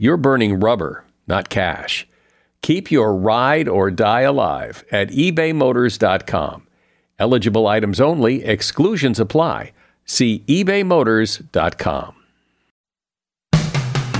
you're burning rubber, not cash. Keep your ride or die alive at ebaymotors.com. Eligible items only, exclusions apply. See ebaymotors.com.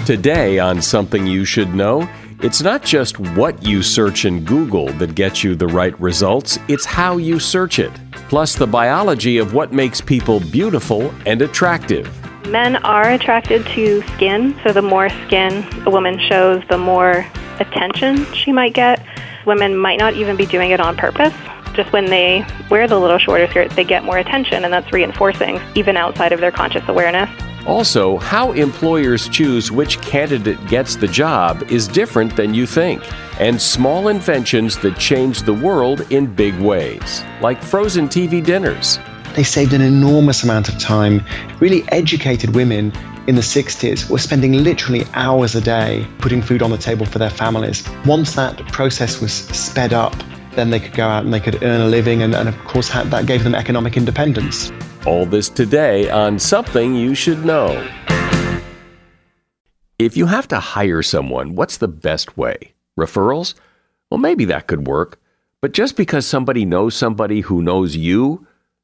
Today, on Something You Should Know, it's not just what you search in Google that gets you the right results, it's how you search it, plus the biology of what makes people beautiful and attractive. Men are attracted to skin, so the more skin a woman shows, the more attention she might get. Women might not even be doing it on purpose. Just when they wear the little shorter skirt, they get more attention, and that's reinforcing, even outside of their conscious awareness. Also, how employers choose which candidate gets the job is different than you think, and small inventions that change the world in big ways, like frozen TV dinners. They saved an enormous amount of time, really educated women in the 60s were spending literally hours a day putting food on the table for their families. Once that process was sped up, then they could go out and they could earn a living, and, and of course, that gave them economic independence. All this today on Something You Should Know. If you have to hire someone, what's the best way? Referrals? Well, maybe that could work. But just because somebody knows somebody who knows you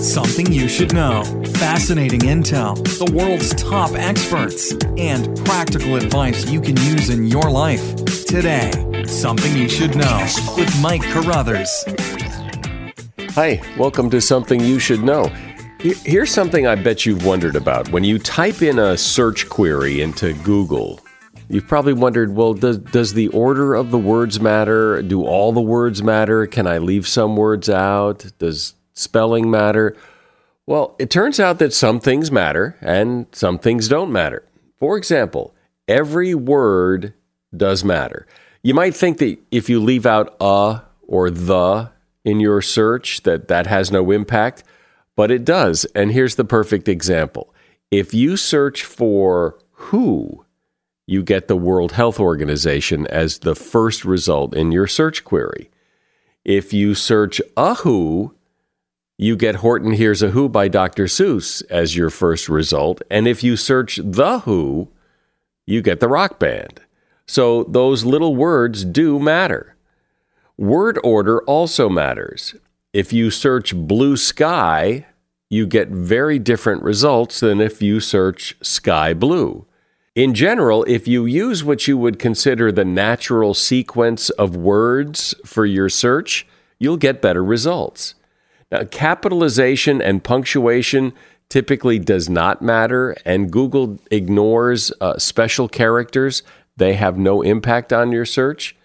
Something you should know. Fascinating intel, the world's top experts, and practical advice you can use in your life. Today, Something You Should Know with Mike Carruthers. Hi, welcome to Something You Should Know. Here's something I bet you've wondered about. When you type in a search query into Google, you've probably wondered well, does, does the order of the words matter? Do all the words matter? Can I leave some words out? Does spelling matter? Well, it turns out that some things matter and some things don't matter. For example, every word does matter. You might think that if you leave out a or the in your search that that has no impact, but it does. And here's the perfect example. If you search for who, you get the World Health Organization as the first result in your search query. If you search a who, you get Horton Hears a Who by Dr. Seuss as your first result. And if you search the who, you get the rock band. So those little words do matter. Word order also matters. If you search blue sky, you get very different results than if you search sky blue. In general, if you use what you would consider the natural sequence of words for your search, you'll get better results. Now, capitalization and punctuation typically does not matter, and Google ignores uh, special characters. They have no impact on your search.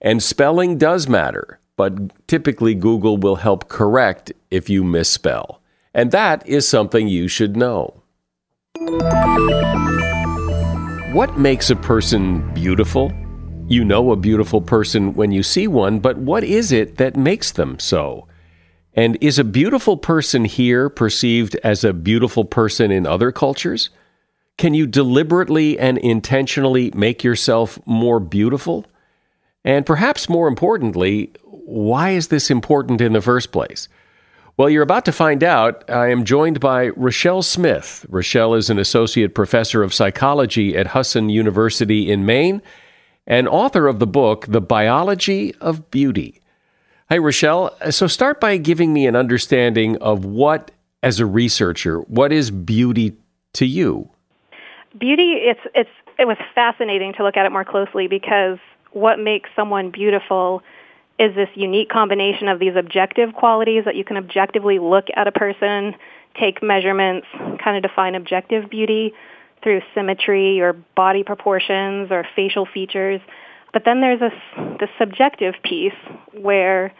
And spelling does matter, but typically Google will help correct if you misspell. And that is something you should know. What makes a person beautiful? You know a beautiful person when you see one, but what is it that makes them so? And is a beautiful person here perceived as a beautiful person in other cultures? Can you deliberately and intentionally make yourself more beautiful? And perhaps more importantly, why is this important in the first place? Well, you're about to find out. I am joined by Rochelle Smith. Rochelle is an associate professor of psychology at Husson University in Maine and author of the book, The Biology of Beauty. Hi, Rochelle. So start by giving me an understanding of what, as a researcher, what is beauty to you? Beauty, it's, it's, it was fascinating to look at it more closely because what makes someone beautiful is this unique combination of these objective qualities that you can objectively look at a person, take measurements, kind of define objective beauty through symmetry or body proportions or facial features. But then there's this, this subjective piece where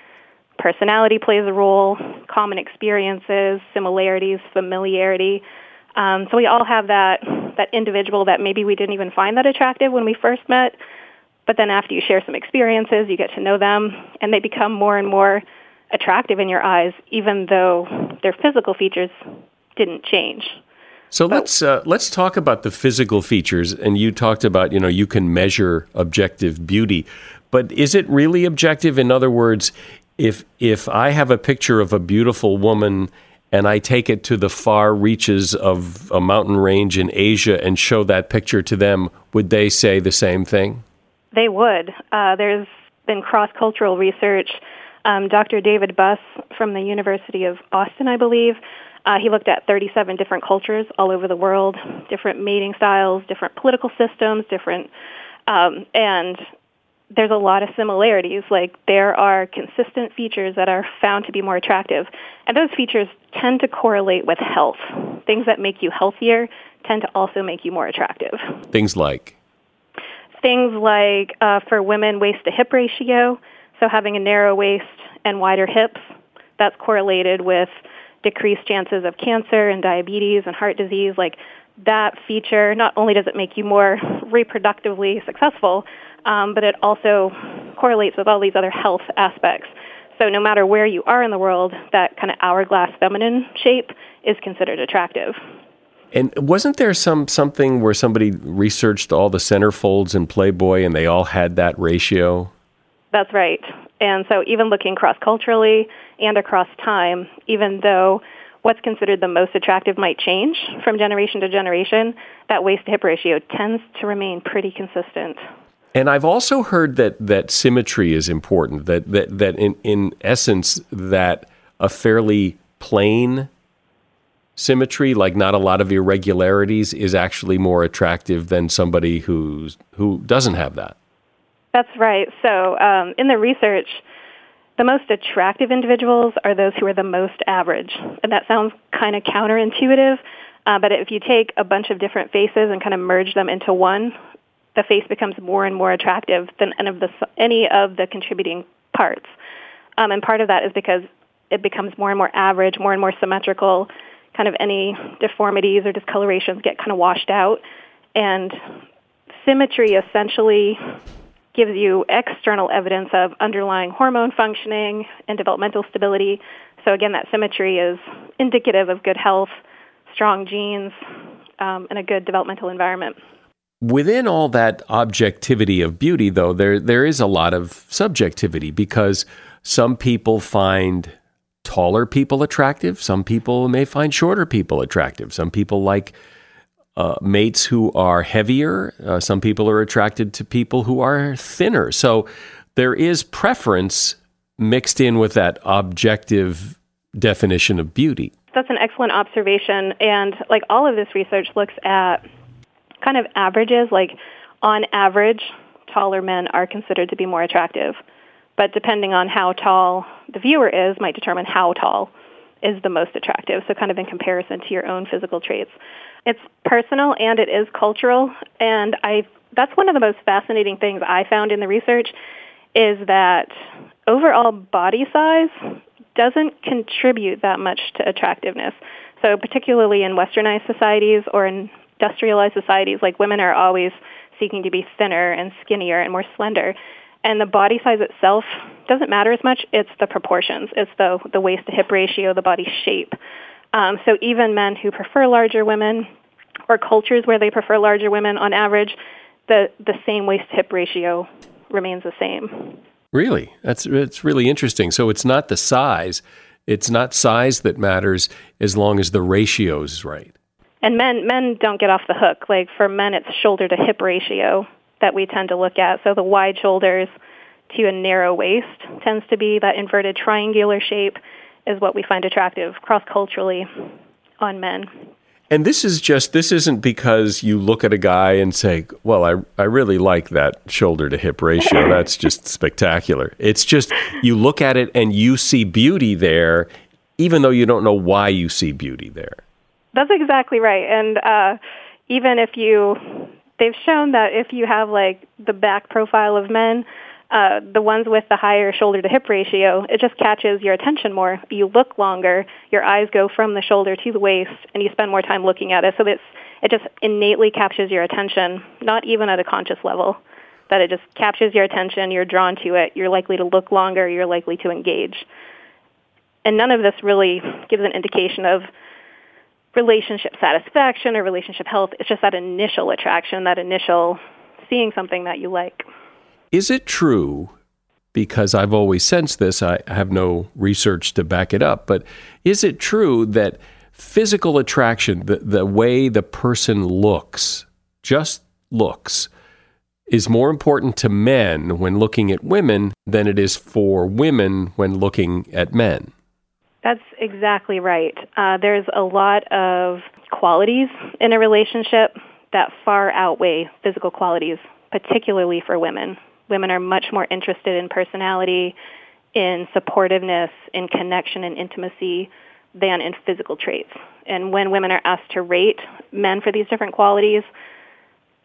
personality plays a role, common experiences, similarities, familiarity. Um, so we all have that that individual that maybe we didn't even find that attractive when we first met, but then after you share some experiences, you get to know them, and they become more and more attractive in your eyes, even though their physical features didn't change. So let's uh, let's talk about the physical features. And you talked about you know you can measure objective beauty, but is it really objective? In other words, if if I have a picture of a beautiful woman and I take it to the far reaches of a mountain range in Asia and show that picture to them, would they say the same thing? They would. Uh, there's been cross cultural research. Um, Dr. David Buss from the University of Austin, I believe, uh, he looked at 37 different cultures all over the world, different mating styles, different political systems, different, um, and there's a lot of similarities. Like there are consistent features that are found to be more attractive, and those features tend to correlate with health. Things that make you healthier tend to also make you more attractive. Things like things like uh, for women waist to hip ratio, so having a narrow waist and wider hips, that's correlated with decreased chances of cancer and diabetes and heart disease. Like that feature, not only does it make you more reproductively successful, um, but it also correlates with all these other health aspects. So no matter where you are in the world, that kind of hourglass feminine shape is considered attractive. And wasn't there some something where somebody researched all the centerfolds in Playboy and they all had that ratio? That's right. And so even looking cross culturally and across time, even though what's considered the most attractive might change from generation to generation, that waist to hip ratio tends to remain pretty consistent. And I've also heard that that symmetry is important. That that that in in essence that a fairly plain symmetry, like not a lot of irregularities, is actually more attractive than somebody who's who doesn't have that. That's right. So um, in the research, the most attractive individuals are those who are the most average, and that sounds kind of counterintuitive. Uh, but if you take a bunch of different faces and kind of merge them into one, the face becomes more and more attractive than any of the, any of the contributing parts. Um, and part of that is because it becomes more and more average, more and more symmetrical, kind of any deformities or discolorations get kind of washed out. And symmetry essentially gives you external evidence of underlying hormone functioning and developmental stability. So again, that symmetry is indicative of good health, strong genes, um, and a good developmental environment. Within all that objectivity of beauty, though, there there is a lot of subjectivity because some people find taller people attractive. Some people may find shorter people attractive. Some people like uh, mates who are heavier. Uh, some people are attracted to people who are thinner. So there is preference mixed in with that objective definition of beauty. That's an excellent observation. And like all of this research looks at kind of averages, like on average, taller men are considered to be more attractive but depending on how tall the viewer is might determine how tall is the most attractive. So kind of in comparison to your own physical traits. It's personal and it is cultural and I that's one of the most fascinating things I found in the research is that overall body size doesn't contribute that much to attractiveness. So particularly in westernized societies or in industrialized societies, like women are always seeking to be thinner and skinnier and more slender. And the body size itself doesn't matter as much. It's the proportions. It's the, the waist to hip ratio, the body shape. Um, so even men who prefer larger women or cultures where they prefer larger women, on average, the, the same waist hip ratio remains the same. Really? That's it's really interesting. So it's not the size. It's not size that matters as long as the ratio is right. And men men don't get off the hook. Like for men it's shoulder to hip ratio that we tend to look at. So the wide shoulders to a narrow waist tends to be that inverted triangular shape is what we find attractive cross culturally on men. And this is just this isn't because you look at a guy and say, "Well, I I really like that shoulder to hip ratio. That's just spectacular." It's just you look at it and you see beauty there even though you don't know why you see beauty there. That's exactly right. And uh even if you they've shown that if you have like the back profile of men uh, the ones with the higher shoulder to hip ratio, it just catches your attention more. You look longer, your eyes go from the shoulder to the waist, and you spend more time looking at it. So it's, it just innately captures your attention, not even at a conscious level. That it just captures your attention, you're drawn to it, you're likely to look longer, you're likely to engage. And none of this really gives an indication of relationship satisfaction or relationship health. It's just that initial attraction, that initial seeing something that you like. Is it true? Because I've always sensed this, I have no research to back it up, but is it true that physical attraction, the, the way the person looks, just looks, is more important to men when looking at women than it is for women when looking at men? That's exactly right. Uh, there's a lot of qualities in a relationship that far outweigh physical qualities, particularly for women. Women are much more interested in personality, in supportiveness, in connection and intimacy than in physical traits. And when women are asked to rate men for these different qualities,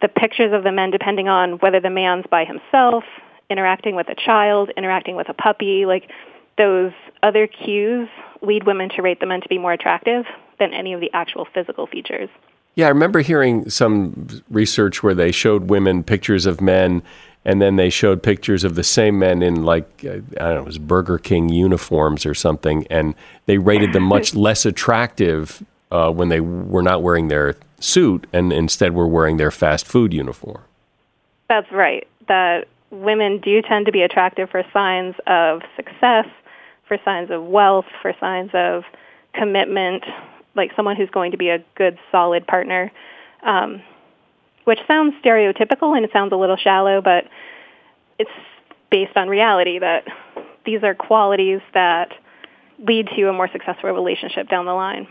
the pictures of the men, depending on whether the man's by himself, interacting with a child, interacting with a puppy, like those other cues lead women to rate the men to be more attractive than any of the actual physical features. Yeah, I remember hearing some research where they showed women pictures of men and then they showed pictures of the same men in like uh, I don't know, it was Burger King uniforms or something, and they rated them much less attractive uh, when they were not wearing their suit and instead were wearing their fast food uniform. That's right. That women do tend to be attractive for signs of success, for signs of wealth, for signs of commitment, like someone who's going to be a good, solid partner. Um, which sounds stereotypical and it sounds a little shallow, but it's based on reality that these are qualities that lead to a more successful relationship down the line.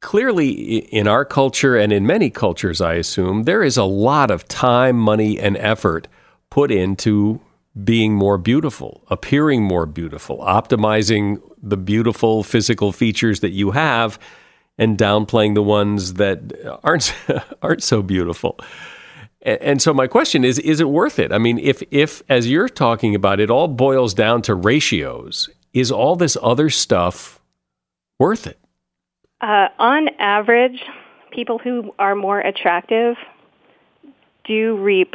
Clearly, in our culture and in many cultures, I assume, there is a lot of time, money, and effort put into being more beautiful, appearing more beautiful, optimizing the beautiful physical features that you have and downplaying the ones that aren't aren't so beautiful. And so my question is is it worth it? I mean, if if as you're talking about it all boils down to ratios, is all this other stuff worth it? Uh, on average, people who are more attractive do reap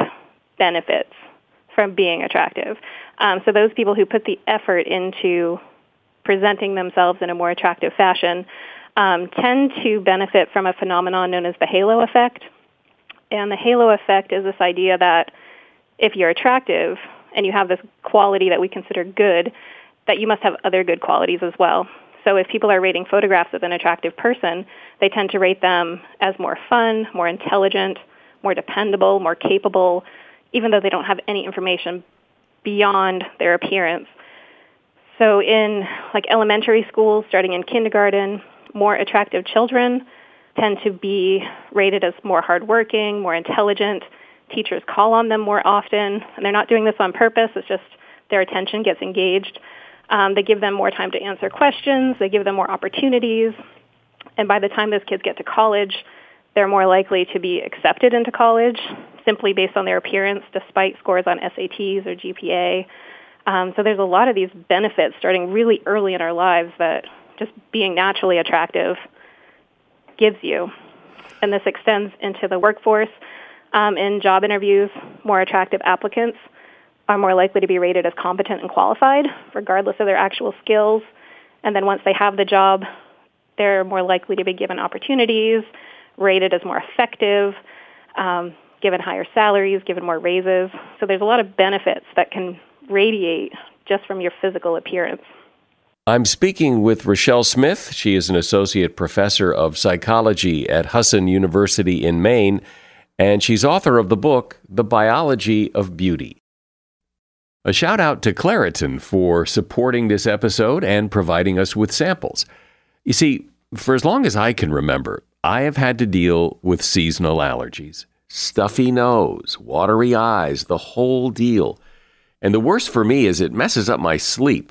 benefits from being attractive. Um, so those people who put the effort into presenting themselves in a more attractive fashion um, tend to benefit from a phenomenon known as the halo effect. And the halo effect is this idea that if you're attractive and you have this quality that we consider good, that you must have other good qualities as well. So if people are rating photographs of an attractive person, they tend to rate them as more fun, more intelligent, more dependable, more capable, even though they don't have any information beyond their appearance. So in like elementary schools, starting in kindergarten, more attractive children tend to be rated as more hardworking, more intelligent. Teachers call on them more often, and they're not doing this on purpose. It's just their attention gets engaged. Um, they give them more time to answer questions. They give them more opportunities. And by the time those kids get to college, they're more likely to be accepted into college simply based on their appearance, despite scores on SATs or GPA. Um, so there's a lot of these benefits starting really early in our lives that just being naturally attractive gives you. and this extends into the workforce. Um, in job interviews, more attractive applicants are more likely to be rated as competent and qualified, regardless of their actual skills. And then once they have the job, they're more likely to be given opportunities, rated as more effective, um, given higher salaries, given more raises. So there's a lot of benefits that can radiate just from your physical appearance. I'm speaking with Rochelle Smith. She is an associate professor of psychology at Husson University in Maine, and she's author of the book, The Biology of Beauty. A shout out to Claritin for supporting this episode and providing us with samples. You see, for as long as I can remember, I have had to deal with seasonal allergies stuffy nose, watery eyes, the whole deal. And the worst for me is it messes up my sleep.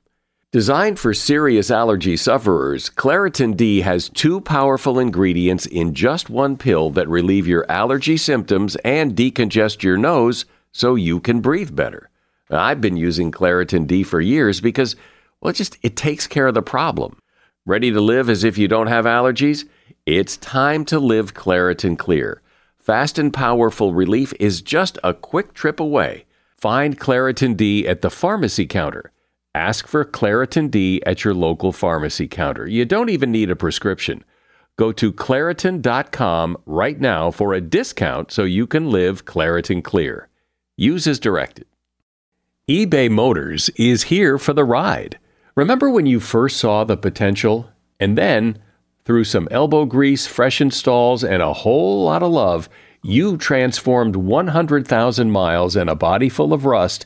Designed for serious allergy sufferers, Claritin D has two powerful ingredients in just one pill that relieve your allergy symptoms and decongest your nose so you can breathe better. I've been using Claritin D for years because, well, it just it takes care of the problem. Ready to live as if you don't have allergies? It's time to live Claritin Clear. Fast and powerful relief is just a quick trip away. Find Claritin D at the pharmacy counter. Ask for Claritin D at your local pharmacy counter. You don't even need a prescription. Go to Claritin.com right now for a discount so you can live Claritin Clear. Use as directed. eBay Motors is here for the ride. Remember when you first saw the potential? And then, through some elbow grease, fresh installs, and a whole lot of love, you transformed 100,000 miles and a body full of rust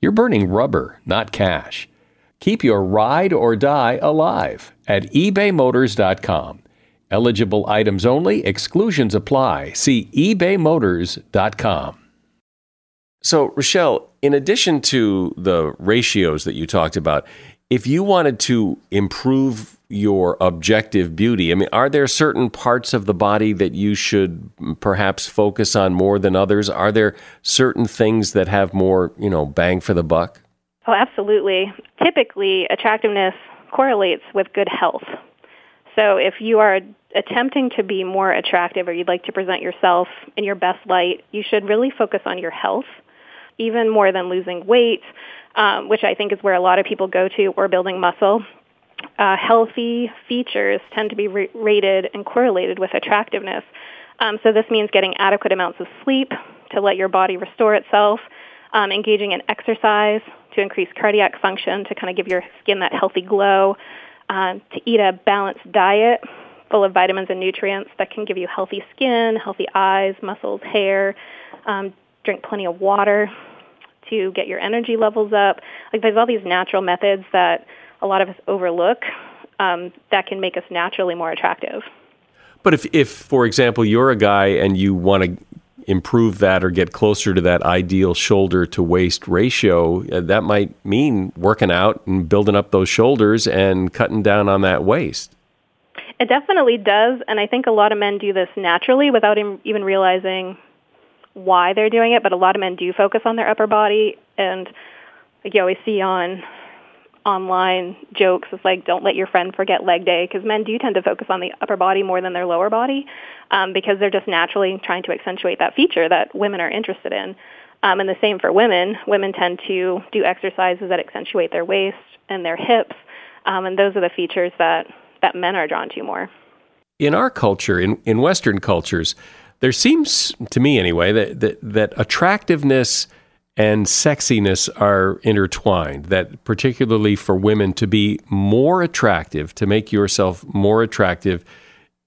you're burning rubber, not cash. Keep your ride or die alive at ebaymotors.com. Eligible items only, exclusions apply. See ebaymotors.com. So, Rochelle, in addition to the ratios that you talked about, if you wanted to improve your objective beauty, I mean, are there certain parts of the body that you should perhaps focus on more than others? Are there certain things that have more, you know, bang for the buck? Oh, absolutely. Typically, attractiveness correlates with good health. So if you are attempting to be more attractive or you'd like to present yourself in your best light, you should really focus on your health, even more than losing weight, um, which I think is where a lot of people go to, or building muscle uh, healthy features tend to be re- rated and correlated with attractiveness. Um, so this means getting adequate amounts of sleep to let your body restore itself, um, engaging in exercise to increase cardiac function to kind of give your skin that healthy glow, um, to eat a balanced diet full of vitamins and nutrients that can give you healthy skin, healthy eyes, muscles, hair. Um, drink plenty of water to get your energy levels up. Like there's all these natural methods that a lot of us overlook um, that can make us naturally more attractive. But if, if, for example, you're a guy and you want to improve that or get closer to that ideal shoulder to waist ratio, uh, that might mean working out and building up those shoulders and cutting down on that waist. It definitely does, and I think a lot of men do this naturally without even realizing why they're doing it. But a lot of men do focus on their upper body, and like you always see on online jokes it's like don't let your friend forget leg day because men do tend to focus on the upper body more than their lower body um, because they're just naturally trying to accentuate that feature that women are interested in. Um, and the same for women. Women tend to do exercises that accentuate their waist and their hips um, and those are the features that that men are drawn to more. In our culture in, in western cultures there seems to me anyway that, that, that attractiveness and sexiness are intertwined, that particularly for women to be more attractive, to make yourself more attractive,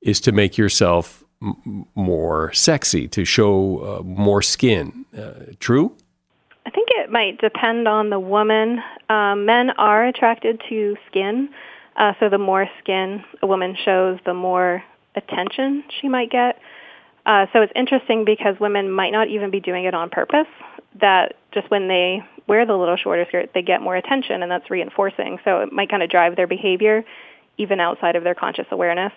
is to make yourself m- more sexy, to show uh, more skin. Uh, true? I think it might depend on the woman. Um, men are attracted to skin, uh, so the more skin a woman shows, the more attention she might get. Uh, so it's interesting because women might not even be doing it on purpose. That just when they wear the little shorter skirt, they get more attention, and that's reinforcing. So it might kind of drive their behavior, even outside of their conscious awareness.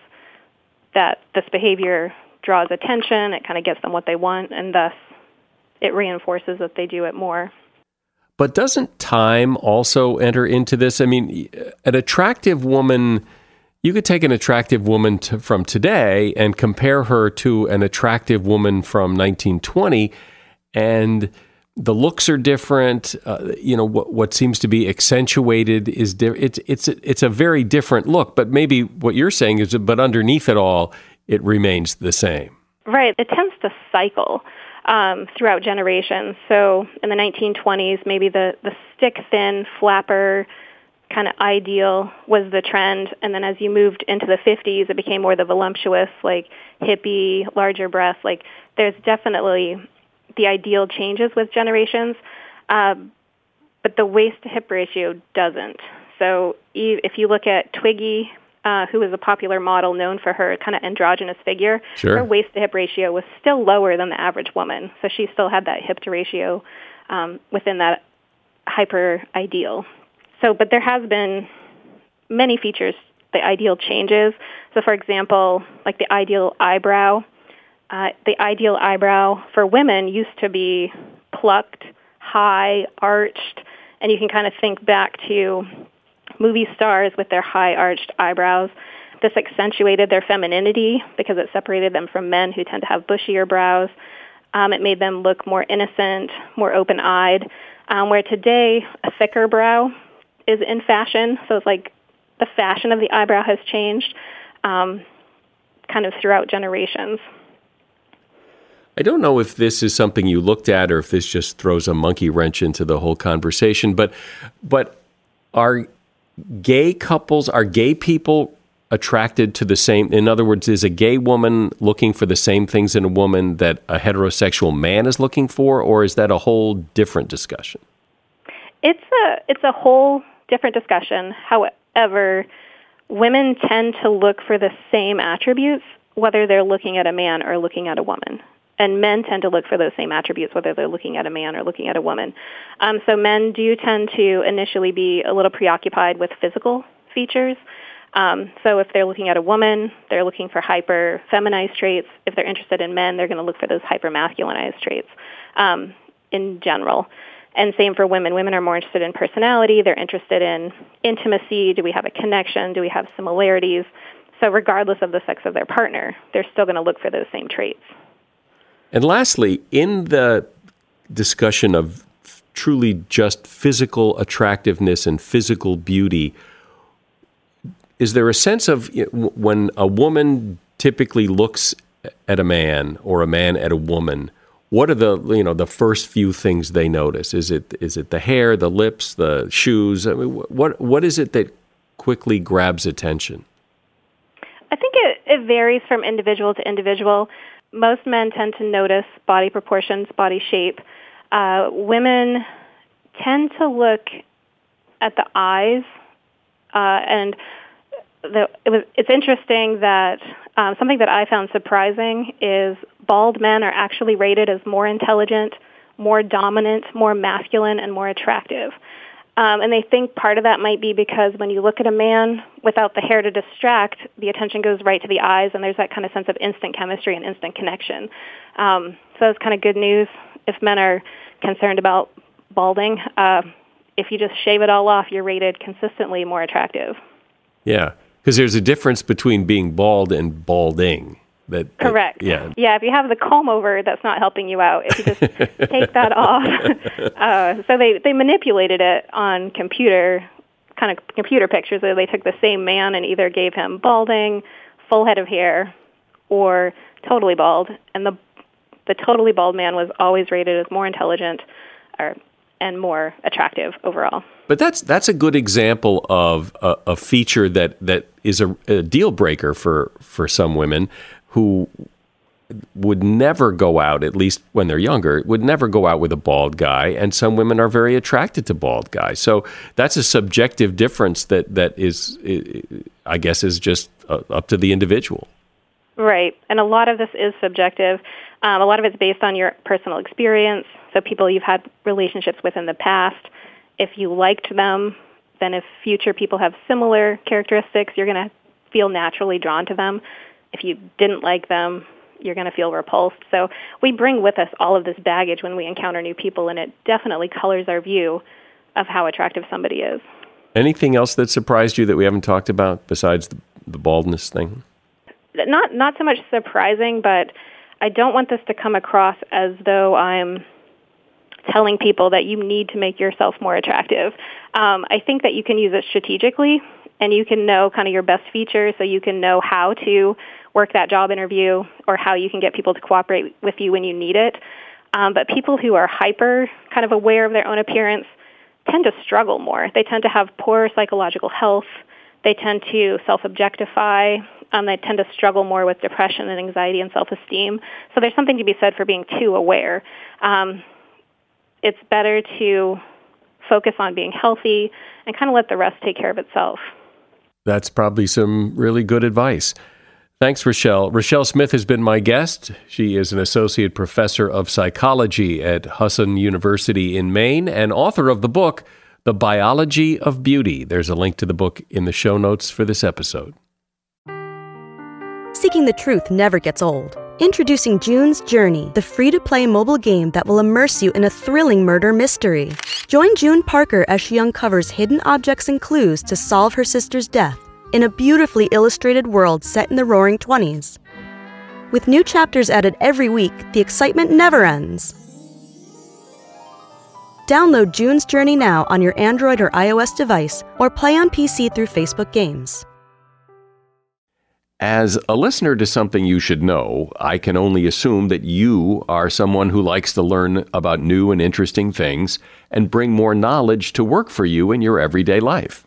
That this behavior draws attention, it kind of gets them what they want, and thus it reinforces that they do it more. But doesn't time also enter into this? I mean, an attractive woman, you could take an attractive woman from today and compare her to an attractive woman from 1920, and the looks are different. Uh, you know, what, what seems to be accentuated is di- it's it's it's a very different look. But maybe what you're saying is, but underneath it all, it remains the same. Right. It tends to cycle um, throughout generations. So in the 1920s, maybe the, the stick thin flapper kind of ideal was the trend. And then as you moved into the 50s, it became more the voluptuous, like hippie, larger breasts. Like there's definitely the ideal changes with generations, um, but the waist to hip ratio doesn't. So if you look at Twiggy uh, who was a popular model known for her kind of androgynous figure, sure. her waist to hip ratio was still lower than the average woman. So she still had that hip to ratio um, within that hyper ideal. So, but there has been many features. The ideal changes. So, for example, like the ideal eyebrow. Uh, the ideal eyebrow for women used to be plucked, high, arched, and you can kind of think back to movie stars with their high arched eyebrows. This accentuated their femininity because it separated them from men who tend to have bushier brows. Um, it made them look more innocent, more open-eyed. Um, where today a thicker brow is in fashion, so it's like the fashion of the eyebrow has changed, um, kind of throughout generations. I don't know if this is something you looked at or if this just throws a monkey wrench into the whole conversation, but but are gay couples are gay people attracted to the same in other words is a gay woman looking for the same things in a woman that a heterosexual man is looking for or is that a whole different discussion it's a it's a whole different discussion however women tend to look for the same attributes whether they're looking at a man or looking at a woman and men tend to look for those same attributes, whether they're looking at a man or looking at a woman. Um, so men do tend to initially be a little preoccupied with physical features. Um, so if they're looking at a woman, they're looking for hyper feminized traits. If they're interested in men, they're going to look for those hyper masculinized traits um, in general. And same for women. Women are more interested in personality. They're interested in intimacy. Do we have a connection? Do we have similarities? So regardless of the sex of their partner, they're still going to look for those same traits. And lastly, in the discussion of truly just physical attractiveness and physical beauty, is there a sense of when a woman typically looks at a man or a man at a woman? What are the you know the first few things they notice? Is it is it the hair, the lips, the shoes? I mean, what what is it that quickly grabs attention? I think it, it varies from individual to individual most men tend to notice body proportions, body shape. Uh, women tend to look at the eyes, uh, and the, it was, it's interesting that um, something that I found surprising is bald men are actually rated as more intelligent, more dominant, more masculine, and more attractive. Um, and they think part of that might be because when you look at a man without the hair to distract, the attention goes right to the eyes, and there's that kind of sense of instant chemistry and instant connection. Um, so that's kind of good news if men are concerned about balding. Uh, if you just shave it all off, you're rated consistently more attractive. Yeah, because there's a difference between being bald and balding. That, Correct. That, yeah. Yeah. If you have the comb over, that's not helping you out. If you just take that off, uh, so they they manipulated it on computer, kind of computer pictures. So they took the same man and either gave him balding, full head of hair, or totally bald, and the the totally bald man was always rated as more intelligent, are and more attractive overall. But that's that's a good example of a, a feature that that is a, a, deal breaker for for some women who would never go out at least when they're younger would never go out with a bald guy and some women are very attracted to bald guys. So that's a subjective difference that that is i guess is just uh, up to the individual. Right. And a lot of this is subjective. Um, a lot of it's based on your personal experience. So people you've had relationships with in the past if you liked them, then if future people have similar characteristics, you're going to feel naturally drawn to them. If you didn't like them, you're going to feel repulsed. So we bring with us all of this baggage when we encounter new people, and it definitely colors our view of how attractive somebody is. Anything else that surprised you that we haven't talked about besides the, the baldness thing? Not not so much surprising, but I don't want this to come across as though I'm telling people that you need to make yourself more attractive. Um, I think that you can use it strategically and you can know kind of your best features so you can know how to work that job interview or how you can get people to cooperate with you when you need it. Um, but people who are hyper kind of aware of their own appearance tend to struggle more. They tend to have poor psychological health. They tend to self-objectify. Um, they tend to struggle more with depression and anxiety and self-esteem. So there's something to be said for being too aware. Um, it's better to focus on being healthy and kind of let the rest take care of itself. That's probably some really good advice. Thanks, Rochelle. Rochelle Smith has been my guest. She is an associate professor of psychology at Husson University in Maine and author of the book, The Biology of Beauty. There's a link to the book in the show notes for this episode. Seeking the truth never gets old. Introducing June's Journey, the free to play mobile game that will immerse you in a thrilling murder mystery. Join June Parker as she uncovers hidden objects and clues to solve her sister's death in a beautifully illustrated world set in the roaring 20s. With new chapters added every week, the excitement never ends. Download June's Journey now on your Android or iOS device or play on PC through Facebook Games. As a listener to something you should know, I can only assume that you are someone who likes to learn about new and interesting things and bring more knowledge to work for you in your everyday life.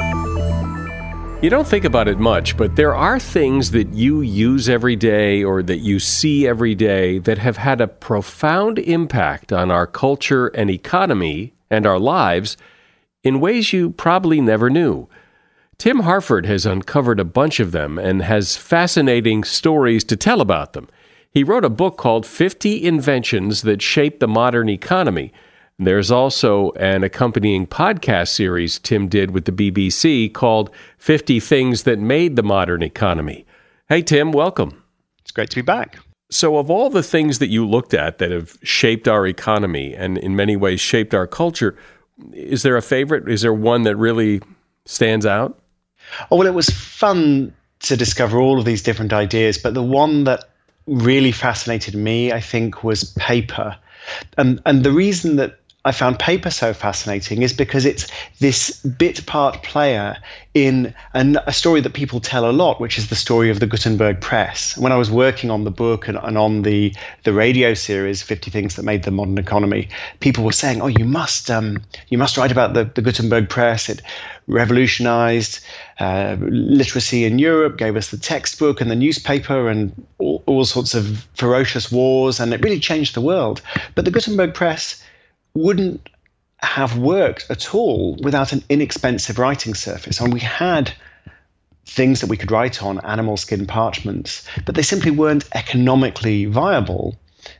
You don't think about it much, but there are things that you use every day or that you see every day that have had a profound impact on our culture and economy and our lives in ways you probably never knew. Tim Harford has uncovered a bunch of them and has fascinating stories to tell about them. He wrote a book called 50 Inventions That Shaped the Modern Economy. There's also an accompanying podcast series Tim did with the BBC called 50 Things That Made the Modern Economy. Hey, Tim, welcome. It's great to be back. So, of all the things that you looked at that have shaped our economy and in many ways shaped our culture, is there a favorite? Is there one that really stands out? Oh, well, it was fun to discover all of these different ideas, but the one that really fascinated me, I think, was paper. And, and the reason that I found paper so fascinating is because it's this bit part player in an, a story that people tell a lot, which is the story of the Gutenberg press. When I was working on the book and, and on the, the radio series, 50 Things That Made the Modern Economy, people were saying, oh, you must, um, you must write about the, the Gutenberg press. It revolutionized uh, literacy in Europe, gave us the textbook and the newspaper and all, all sorts of ferocious wars, and it really changed the world. But the Gutenberg press wouldn't have worked at all without an inexpensive writing surface. And we had things that we could write on, animal skin parchments, but they simply weren't economically viable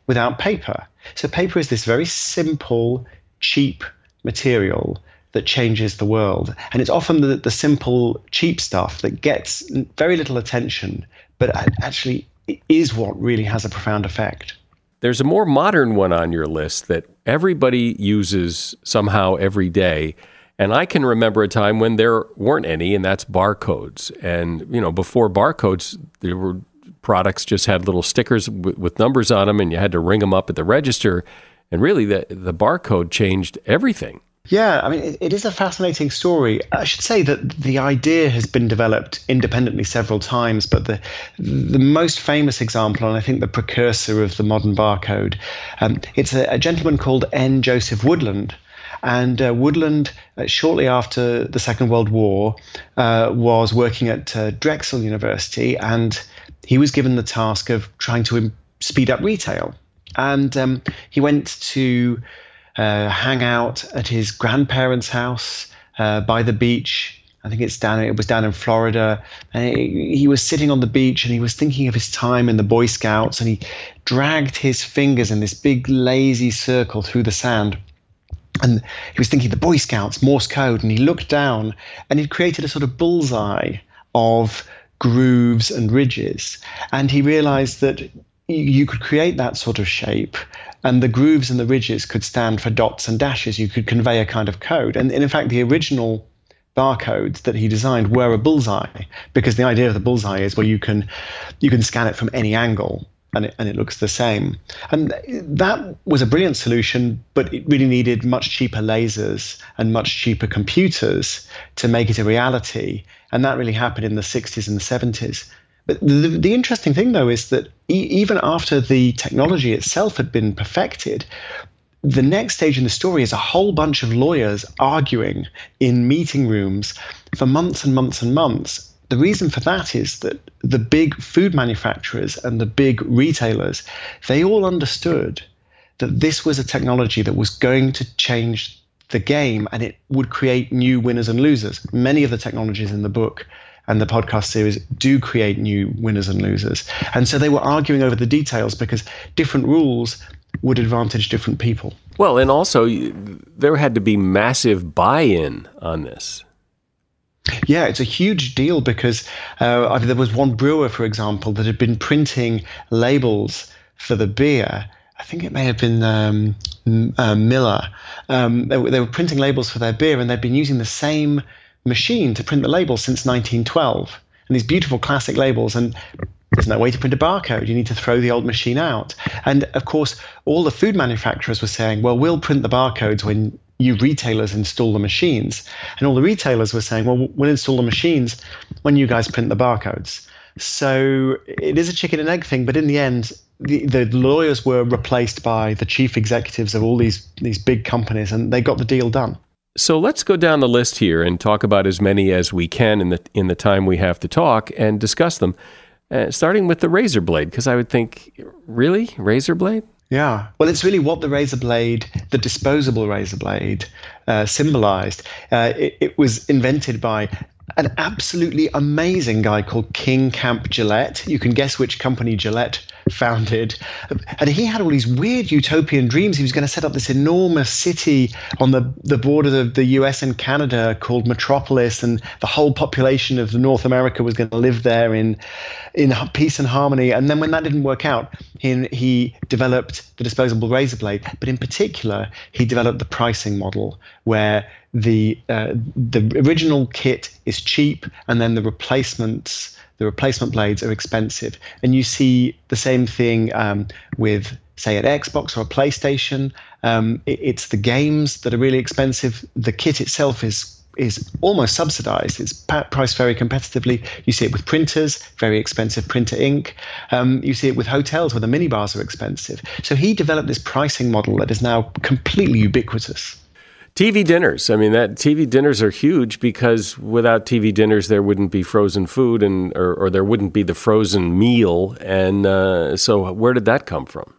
without paper. So, paper is this very simple, cheap material that changes the world. And it's often the, the simple, cheap stuff that gets very little attention, but actually is what really has a profound effect. There's a more modern one on your list that everybody uses somehow every day. And I can remember a time when there weren't any, and that's barcodes. And, you know, before barcodes, there were products just had little stickers w- with numbers on them, and you had to ring them up at the register. And really, the, the barcode changed everything. Yeah, I mean, it, is a fascinating story. I should say that the idea has been developed independently several times, but the the most famous example, and I think the precursor of the modern barcode, um, it's a, a, gentleman called N. Joseph Woodland. And uh, Woodland, uh, shortly after the Second World War, uh, was working at uh, Drexel University, and he was given the task of trying to speed up retail. And um, he went to uh, hang out at his grandparents' house uh, by the beach. I think it's down. It was down in Florida. And he, was sitting on the beach and he was thinking of his time in the Boy Scouts, and he dragged his fingers in this big lazy circle through the sand. And he was thinking the Boy Scouts, Morse code, and he looked down and he'd created a sort of bullseye of grooves and ridges. And he realized that you could create that sort of shape and the grooves and the ridges could stand for dots and dashes. You could convey a kind of code. And, and in fact, the original barcodes that he designed were a bullseye because the idea of the bullseye is well you can you can scan it from any angle and it, and it looks the same and that was a brilliant solution but it really needed much cheaper lasers and much cheaper computers to make it a reality and that really happened in the 60s and the 70s but the, the interesting thing, though, is that e- even after the technology itself had been perfected, the next stage in the story is a whole bunch of lawyers arguing in meeting rooms for months and months and months. The reason for that is that the big food manufacturers and the big retailers, they all understood that this was a technology that was going to change the game and it would create new winners and losers. Many of the technologies in the book and the podcast series do create new winners and losers. And so they were arguing over the details because different rules would advantage different people. Well, and also there had to be massive buy in on this. Yeah, it's a huge deal because uh, there was one brewer, for example, that had been printing labels for the beer. I think it may have been um, uh, Miller. Um, they, they, were printing labels for their beer, and they'd been using the same machine to print the labels since 1912. And these beautiful classic labels, and there's no way to print a barcode. You need to throw the old machine out. And of course, all the food manufacturers were saying, well, we'll print the barcodes when you retailers install the machines. And all the retailers were saying, well, we'll install the machines when you guys print the barcodes. So it is a chicken and egg thing, but in the end, the, the lawyers were replaced by the chief executives of all these these big companies, and they got the deal done. So let's go down the list here and talk about as many as we can in the in the time we have to talk and discuss them. Uh, starting with the razor blade, because I would think, really, razor blade? Yeah. Well, it's really what the razor blade, the disposable razor blade, uh, symbolized. Uh, it, it, was invented by an absolutely amazing guy called King Camp Gillette. You can guess which company Gillette founded. And he had all these weird utopian dreams. He was going to set up this enormous city on the, the border of the US and Canada called Metropolis, and the whole population of North America was going to live there in, in peace and harmony. And then when that didn't work out, he, he developed the disposable razor blade. But in particular, he developed the pricing model where the uh, the original kit is cheap and then the replacements the replacement blades are expensive. And you see the same thing um, with, say, an Xbox or a PlayStation. Um, it, it's the games that are really expensive. The kit itself is is almost subsidized. It's priced very competitively. You see it with printers, very expensive printer ink. Um, you see it with hotels where the minibars are expensive. So he developed this pricing model that is now completely ubiquitous. TV dinners. I mean, that TV dinners are huge because without TV dinners, there wouldn't be frozen food, and or, or there wouldn't be the frozen meal. And uh, so, where did that come from?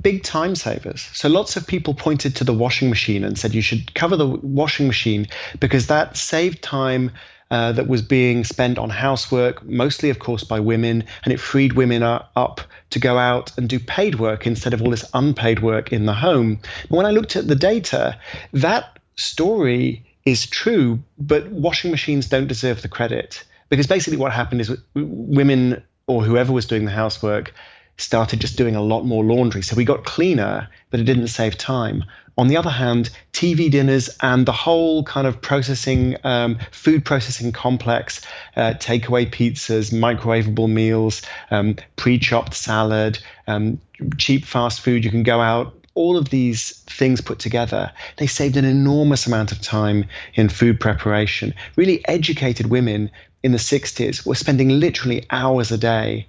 Big time savers. So lots of people pointed to the washing machine and said you should cover the washing machine because that saved time uh, that was being spent on housework, mostly, of course, by women, and it freed women up to go out and do paid work instead of all this unpaid work in the home. when I looked at the data, that story is true, but washing machines don't deserve the credit. Because basically, what happened is women or whoever was doing the housework started just doing a lot more laundry. So we got cleaner, but it didn't save time. On the other hand, TV dinners and the whole kind of processing, um, food processing complex, uh, takeaway pizzas, microwavable meals, um, pre chopped salad, um, cheap fast food, you can go out. All of these things put together, they saved an enormous amount of time in food preparation. Really educated women in the 60s were spending literally hours a day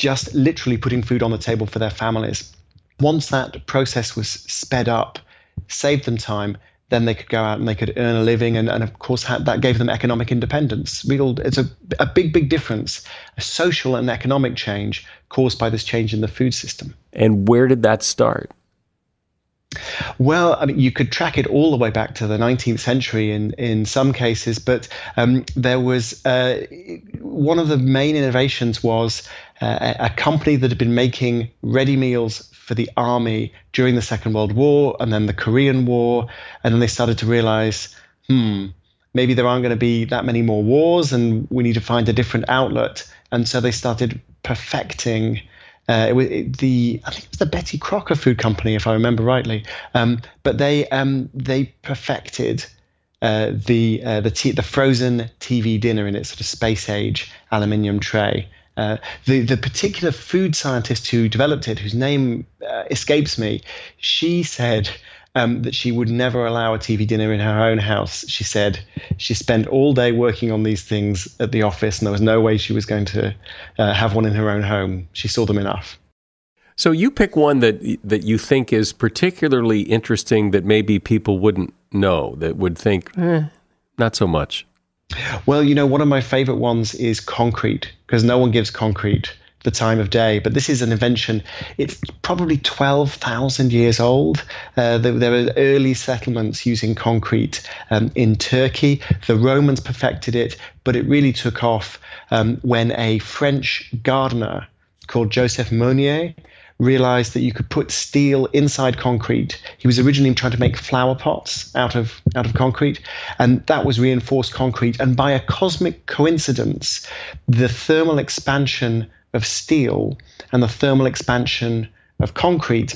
just literally putting food on the table for their families. Once that process was sped up, saved them time, then they could go out and they could earn a living. And, and of course, that gave them economic independence. It's a, a big, big difference, a social and economic change caused by this change in the food system. And where did that start? Well, I mean, you could track it all the way back to the 19th century in, in some cases, but um, there was uh, one of the main innovations was uh, a company that had been making ready meals for the army during the Second World War and then the Korean War. And then they started to realize, hmm, maybe there aren't going to be that many more wars and we need to find a different outlet. And so they started perfecting uh, it was the I think it was the Betty Crocker Food Company, if I remember rightly. Um, but they um, they perfected uh, the uh, the t- the frozen TV dinner in its sort of space age aluminium tray. Uh, the the particular food scientist who developed it, whose name uh, escapes me, she said um, that she would never allow a TV dinner in her own house. She said she spent all day working on these things at the office, and there was no way she was going to uh, have one in her own home. She saw them enough. So you pick one that that you think is particularly interesting that maybe people wouldn't know that would think, eh, not so much. Well, you know, one of my favorite ones is concrete because no one gives concrete the time of day. But this is an invention. It's probably 12,000 years old. Uh, there, there, were early settlements using concrete um, in Turkey. The Romans perfected it, but it really took off um, when a French gardener called Joseph Monier realized that you could put steel inside concrete. He was originally trying to make flower pots out of out of concrete, and that was reinforced concrete. And by a cosmic coincidence, the thermal expansion of steel and the thermal expansion of concrete,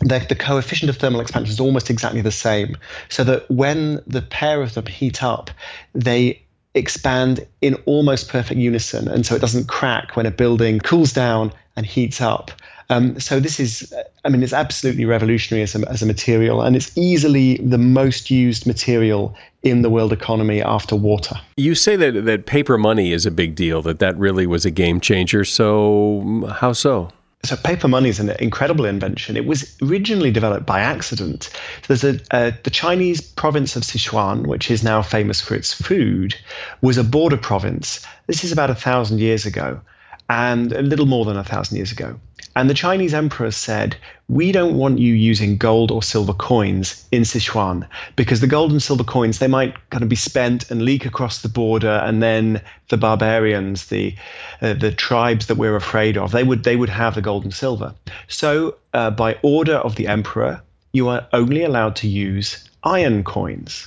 the, the coefficient of thermal expansion is almost exactly the same. So that when the pair of them heat up, they expand in almost perfect unison. And so it doesn't crack when a building cools down and heats up. Um, so this is, I mean, it's absolutely revolutionary as a, as a material, and it's easily the most used material in the world economy after water. You say that that paper money is a big deal, that that really was a game changer. So how so? So paper money is an incredible invention. It was originally developed by accident. There's a uh, the Chinese province of Sichuan, which is now famous for its food, was a border province. This is about a thousand years ago, and a little more than a thousand years ago. And the Chinese emperor said, We don't want you using gold or silver coins in Sichuan because the gold and silver coins, they might kind of be spent and leak across the border. And then the barbarians, the, uh, the tribes that we're afraid of, they would, they would have the gold and silver. So, uh, by order of the emperor, you are only allowed to use iron coins.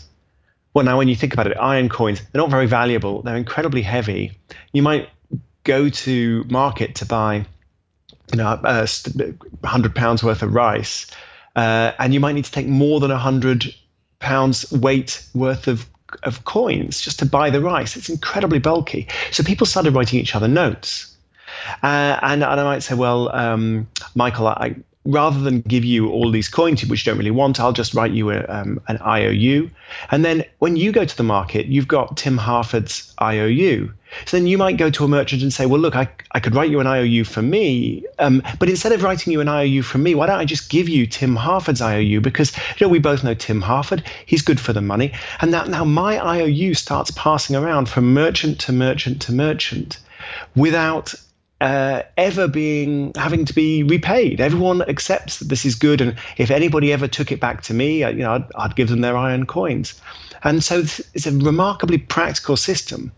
Well, now, when you think about it, iron coins, they're not very valuable, they're incredibly heavy. You might go to market to buy you know, uh, 100 pounds worth of rice, uh, and you might need to take more than 100 pounds weight worth of of coins just to buy the rice. It's incredibly bulky. So people started writing each other notes. Uh, and, and I might say, well, um, Michael, I, rather than give you all these coins which you don't really want, I'll just write you a, um, an IOU. And then when you go to the market, you've got Tim Harford's IOU. So then you might go to a merchant and say, well, look, I, I could write you an IOU for me, um, but instead of writing you an IOU for me, why don't I just give you Tim Harford's IOU? Because you know we both know Tim Harford, he's good for the money, and that now my IOU starts passing around from merchant to merchant to merchant, without uh, ever being having to be repaid. Everyone accepts that this is good, and if anybody ever took it back to me, you know, I'd, I'd give them their iron coins. And so it's a remarkably practical system.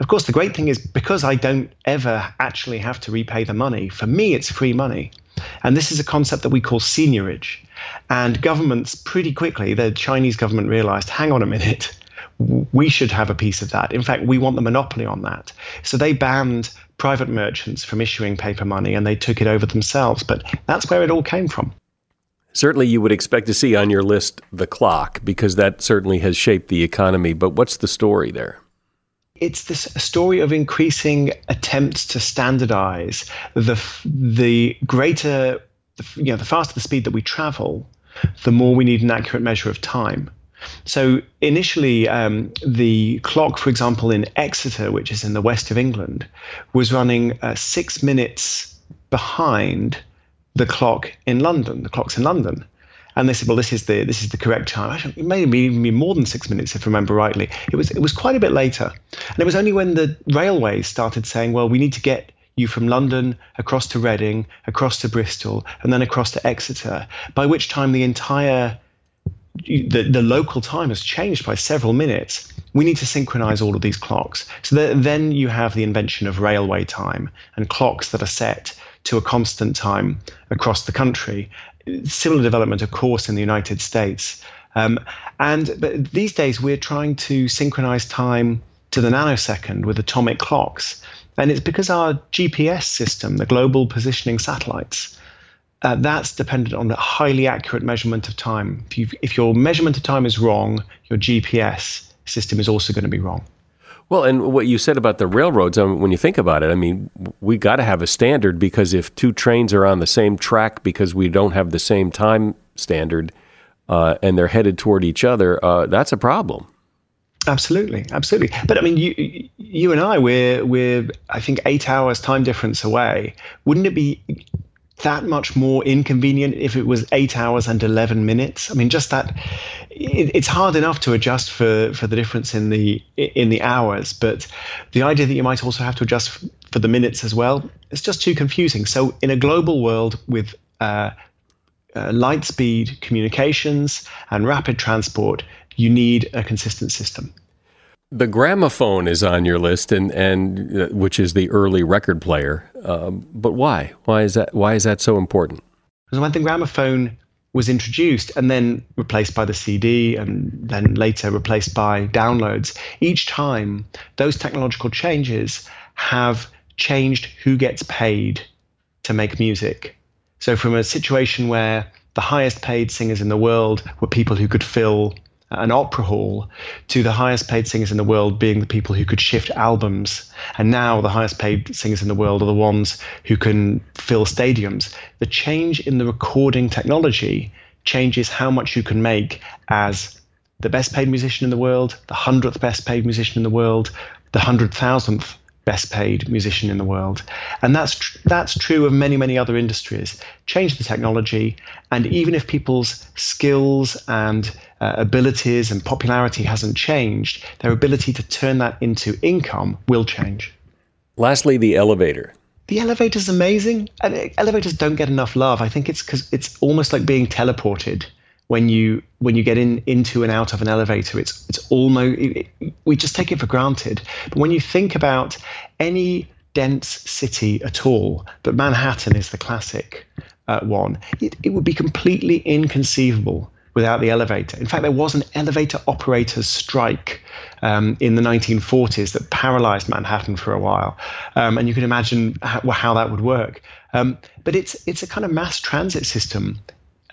Of course, the great thing is because I don't ever actually have to repay the money, for me, it's free money. And this is a concept that we call seigniorage. And governments pretty quickly, the Chinese government realized hang on a minute, we should have a piece of that. In fact, we want the monopoly on that. So they banned private merchants from issuing paper money and they took it over themselves. But that's where it all came from. Certainly, you would expect to see on your list the clock because that certainly has shaped the economy. But what's the story there? It's this story of increasing attempts to standardize. The the greater, you know, the faster the speed that we travel, the more we need an accurate measure of time. So initially, um, the clock, for example, in Exeter, which is in the west of England, was running uh, six minutes behind the clock in London. The clock's in London. And they said, well, this is the this is the correct time. It may even be more than six minutes, if I remember rightly. It was it was quite a bit later, and it was only when the railways started saying, well, we need to get you from London across to Reading, across to Bristol, and then across to Exeter. By which time the entire the, the local time has changed by several minutes. We need to synchronize all of these clocks. So that, then you have the invention of railway time and clocks that are set to a constant time across the country. Similar development, of course, in the United States. Um, and but these days, we're trying to synchronize time to the nanosecond with atomic clocks. And it's because our GPS system, the global positioning satellites, uh, that's dependent on a highly accurate measurement of time. If, if your measurement of time is wrong, your GPS system is also going to be wrong. Well, and what you said about the railroads, I mean, when you think about it, I mean, we got to have a standard because if two trains are on the same track because we don't have the same time standard uh, and they're headed toward each other, uh, that's a problem. Absolutely, absolutely. But I mean, you, you and I, we're we're I think eight hours time difference away. Wouldn't it be that much more inconvenient if it was eight hours and 11 minutes? I mean just that it, it's hard enough to adjust for for the difference in the in the hours but the idea that you might also have to adjust for the minutes as well it's just too confusing. So in a global world with uh, uh, light speed communications and rapid transport you need a consistent system the gramophone is on your list, and and uh, which is the early record player. Um, but why? Why is that? Why is that so important? Because when the gramophone was introduced and then replaced by the CD and then later replaced by downloads, each time those technological changes have changed who gets paid to make music. So from a situation where the highest paid singers in the world were people who could fill an opera hall to the highest paid singers in the world being the people who could shift albums. And now the highest paid singers in the world are the ones who can fill stadiums. The change in the recording technology changes how much you can make as the best paid musician in the world, the hundredth best paid musician in the world, the hundred thousandth best paid musician in the world. And that's tr- that's true of many many other industries. Change the technology, and even if people's skills and uh, abilities and popularity hasn't changed, their ability to turn that into income will change. Lastly, the elevator. The elevator is amazing. Elevators don't get enough love. I think it's because it's almost like being teleported when you when you get in into and out of an elevator it's it's almost it, it, we just take it for granted but when you think about any dense city at all but manhattan is the classic uh, one it, it would be completely inconceivable without the elevator in fact there was an elevator operators strike um, in the 1940s that paralyzed manhattan for a while um, and you can imagine how, how that would work um, but it's it's a kind of mass transit system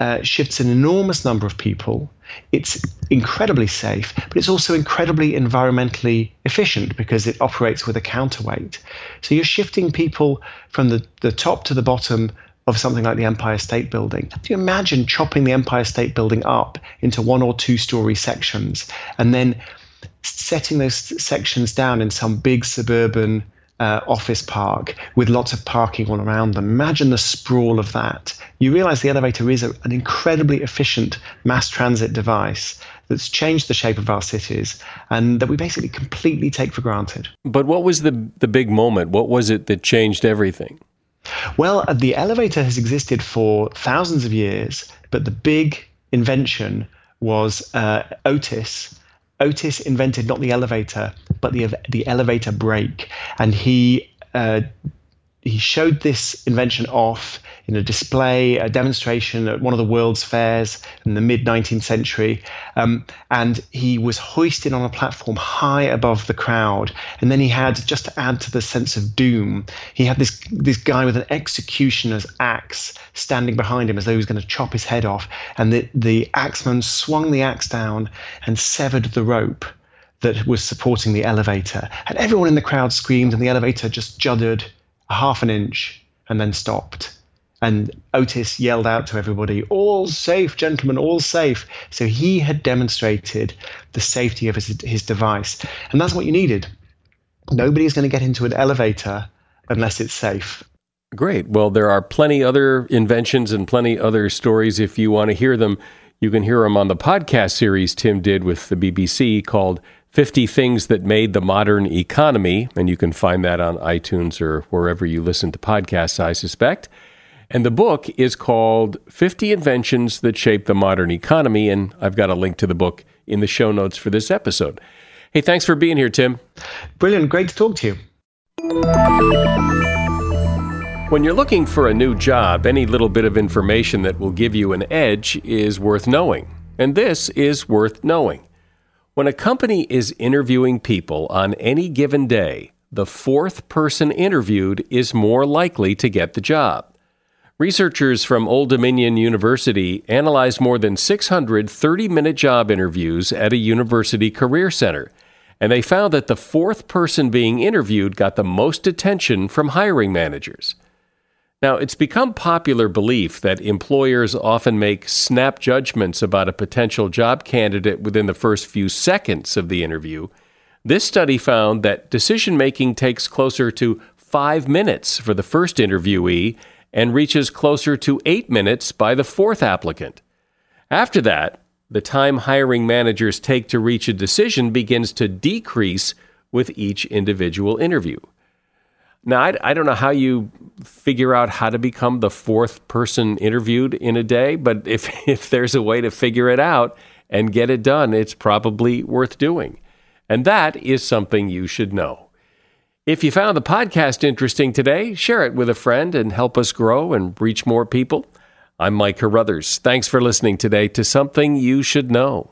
uh, shifts an enormous number of people. It's incredibly safe, but it's also incredibly environmentally efficient because it operates with a counterweight. So you're shifting people from the, the top to the bottom of something like the Empire State Building. Do you imagine chopping the Empire State Building up into one or two story sections and then setting those sections down in some big suburban uh, office park with lots of parking all around them. Imagine the sprawl of that. You realize the elevator is a, an incredibly efficient mass transit device that's changed the shape of our cities and that we basically completely take for granted. But what was the, the big moment? What was it that changed everything? Well, uh, the elevator has existed for thousands of years, but the big invention was uh, Otis. Otis invented not the elevator, but the the elevator brake, and he uh, he showed this invention off a display, a demonstration at one of the world's fairs in the mid 19th century. Um, and he was hoisted on a platform high above the crowd. And then he had, just to add to the sense of doom, he had this, this guy with an executioner's axe standing behind him as though he was going to chop his head off. And the, the axeman swung the axe down and severed the rope that was supporting the elevator. And everyone in the crowd screamed, and the elevator just juddered a half an inch and then stopped. And Otis yelled out to everybody, All safe, gentlemen, all safe. So he had demonstrated the safety of his, his device. And that's what you needed. Nobody's going to get into an elevator unless it's safe. Great. Well, there are plenty other inventions and plenty other stories. If you want to hear them, you can hear them on the podcast series Tim did with the BBC called 50 Things That Made the Modern Economy. And you can find that on iTunes or wherever you listen to podcasts, I suspect. And the book is called 50 Inventions That Shaped the Modern Economy. And I've got a link to the book in the show notes for this episode. Hey, thanks for being here, Tim. Brilliant. Great to talk to you. When you're looking for a new job, any little bit of information that will give you an edge is worth knowing. And this is worth knowing. When a company is interviewing people on any given day, the fourth person interviewed is more likely to get the job. Researchers from Old Dominion University analyzed more than 600 30 minute job interviews at a university career center, and they found that the fourth person being interviewed got the most attention from hiring managers. Now, it's become popular belief that employers often make snap judgments about a potential job candidate within the first few seconds of the interview. This study found that decision making takes closer to five minutes for the first interviewee and reaches closer to eight minutes by the fourth applicant. After that, the time hiring managers take to reach a decision begins to decrease with each individual interview. Now, I, I, don't know how you figure out how to become the fourth person interviewed in a day, but if, if there's a way to figure it out and get it done, it's probably worth doing. And that is something you should know. If you found the podcast interesting today, share it with a friend and help us grow and reach more people. I'm Mike Carruthers. Thanks for listening today to Something You Should Know.